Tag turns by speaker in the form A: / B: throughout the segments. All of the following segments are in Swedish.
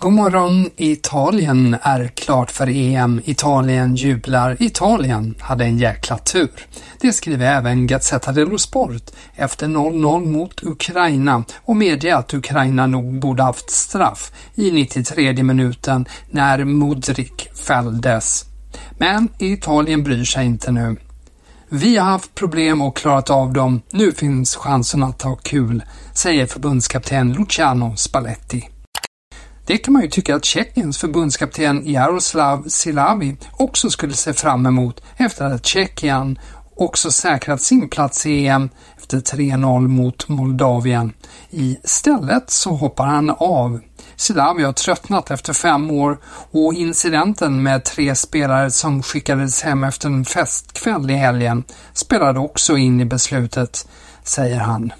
A: God morgon, Italien är klart för EM. Italien jublar. Italien hade en jäkla tur. Det skriver även Gazzetta dello Sport efter 0-0 mot Ukraina och medger att Ukraina nog borde haft straff i 93 minuten när Modric fälldes. Men Italien bryr sig inte nu. Vi har haft problem och klarat av dem. Nu finns chansen att ha kul, säger förbundskapten Luciano Spalletti. Det kan man ju tycka att Tjeckiens förbundskapten Jaroslav Silavi också skulle se fram emot efter att Tjeckien också säkrat sin plats i EM efter 3-0 mot Moldavien. Istället så hoppar han av. Silavi har tröttnat efter fem år och incidenten med tre spelare som skickades hem efter en festkväll i helgen spelade också in i beslutet, säger han.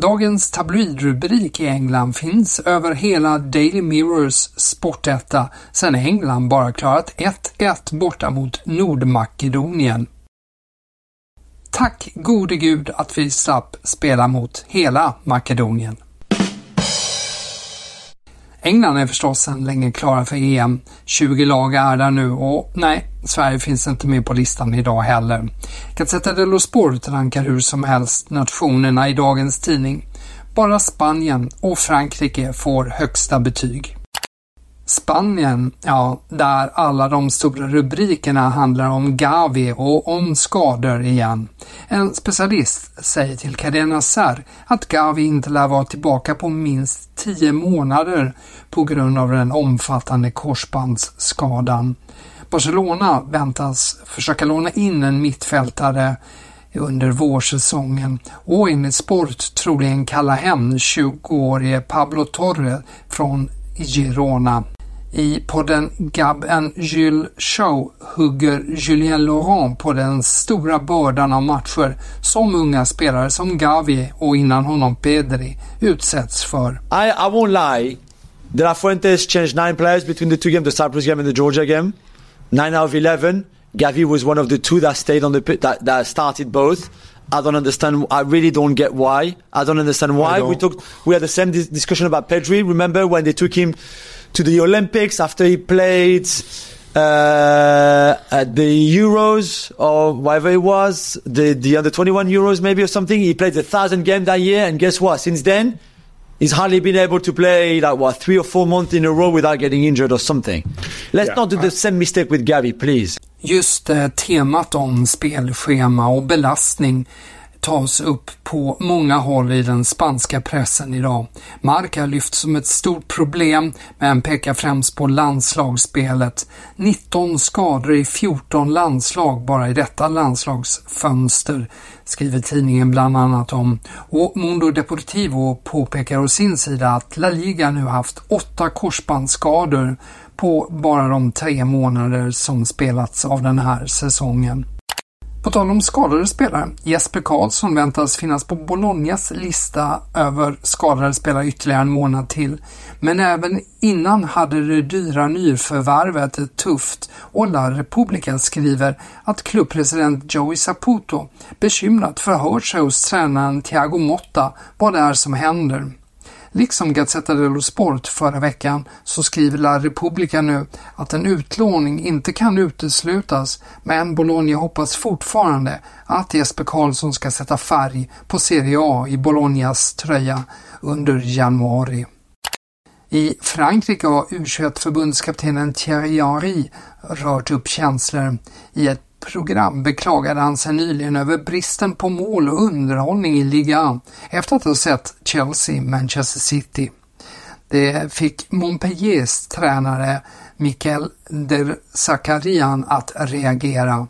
A: Dagens tabloidrubrik i England finns över hela Daily Mirrors sportetta sedan England bara klarat 1-1 borta mot Nordmakedonien. Tack gode gud att vi slapp spela mot hela Makedonien. England är förstås sedan länge klara för EM. 20 lag är där nu och nej, Sverige finns inte med på listan idag heller. Gazzetta dello Sport rankar hur som helst nationerna i dagens tidning. Bara Spanien och Frankrike får högsta betyg. Spanien, ja, där alla de stora rubrikerna handlar om Gavi och om skador igen. En specialist säger till Cadena Ser att Gavi inte lär vara tillbaka på minst 10 månader på grund av den omfattande korsbandsskadan. Barcelona väntas försöka låna in en mittfältare under vårsäsongen och enligt Sport troligen kalla hem 20-årige Pablo Torre från Girona. I podden Gab and Jules Show hugger Julien Laurent på den stora bördan av matcher som unga spelare som Gavi och innan honom Pedri utsätts för.
B: I, I won't lie. De La Fuentes changed nine players between the two games, the Cyprus game and the Georgia game. Nine out of eleven. Gavi was one of the two that stayed on the pit, that, that started both. I don't understand. I really don't get why. I don't understand why. We talked. We had the same dis- discussion about Pedri. Remember when they took him to the Olympics after he played uh, at the Euros or whatever it was, the the under twenty one Euros maybe or something. He played a thousand games that year, and guess what? Since then, he's hardly been able to play like what three or four months in a row without getting injured or something. Let's
C: Yeah.
B: not do the same mistake with Gavi, please.
A: Just eh, temat om spelschema och belastning tas upp på många håll i den spanska pressen idag. Marca lyfts som ett stort problem men pekar främst på landslagsspelet. 19 skador i 14 landslag bara i detta landslagsfönster skriver tidningen bland annat om. Och Mundo Deportivo påpekar å sin sida att La Liga nu haft åtta korsbandsskador på bara de tre månader som spelats av den här säsongen. På tal om skadade spelare, Jesper Karlsson väntas finnas på Bolognas lista över skadade spelare ytterligare en månad till. Men även innan hade det dyra nyförvärvet det tufft och La Repubblica skriver att klubbpresident Joey Saputo bekymrat förhört sig hos tränaren Thiago Motta vad det är som händer. Liksom Gazzetta dello Sport förra veckan så skriver La Repubblica nu att en utlåning inte kan uteslutas men Bologna hoppas fortfarande att Jesper Karlsson ska sätta färg på Serie A i Bolognas tröja under januari. I Frankrike har U21-förbundskaptenen Thierry Henry rört upp känslor. I ett program beklagade han sig nyligen över bristen på mål och underhållning i ligan efter att ha sett Chelsea-Manchester City. Det fick Montpelliers tränare Mikael Der Zakarian att reagera.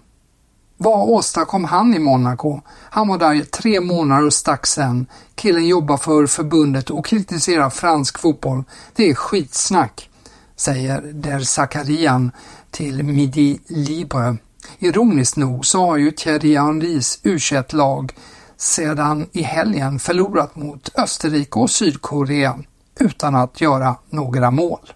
A: Vad åstadkom han i Monaco? Han var där i tre månader och stack sen. Killen jobbar för förbundet och kritiserar fransk fotboll. Det är skitsnack, säger Der Zakarian till Midi Libre. Ironiskt nog så har ju Thierry Henrys u lag sedan i helgen förlorat mot Österrike och Sydkorea utan att göra några mål.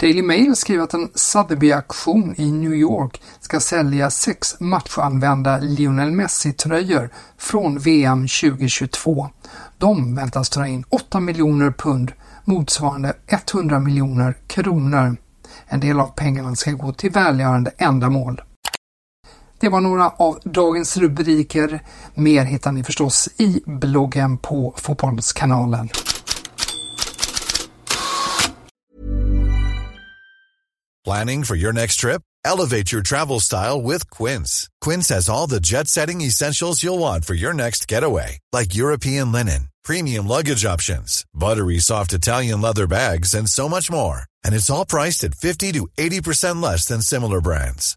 A: Daily Mail skriver att en Sotheby-auktion i New York ska sälja sex matchanvända Lionel Messi-tröjor från VM 2022. De väntas dra in 8 miljoner pund, motsvarande 100 miljoner kronor. En del av pengarna ska gå till välgörande ändamål. Det var några av dagens rubriker. Mer hittar ni förstås i bloggen på Fotbollskanalen.
C: Planning for your next trip? Elevate your travel style with Quince. Quince has all the jet-setting essentials you'll want for your next getaway, like European linen, premium luggage options, buttery soft Italian leather bags, and so much more. And it's all priced at 50 to 80% less than similar brands.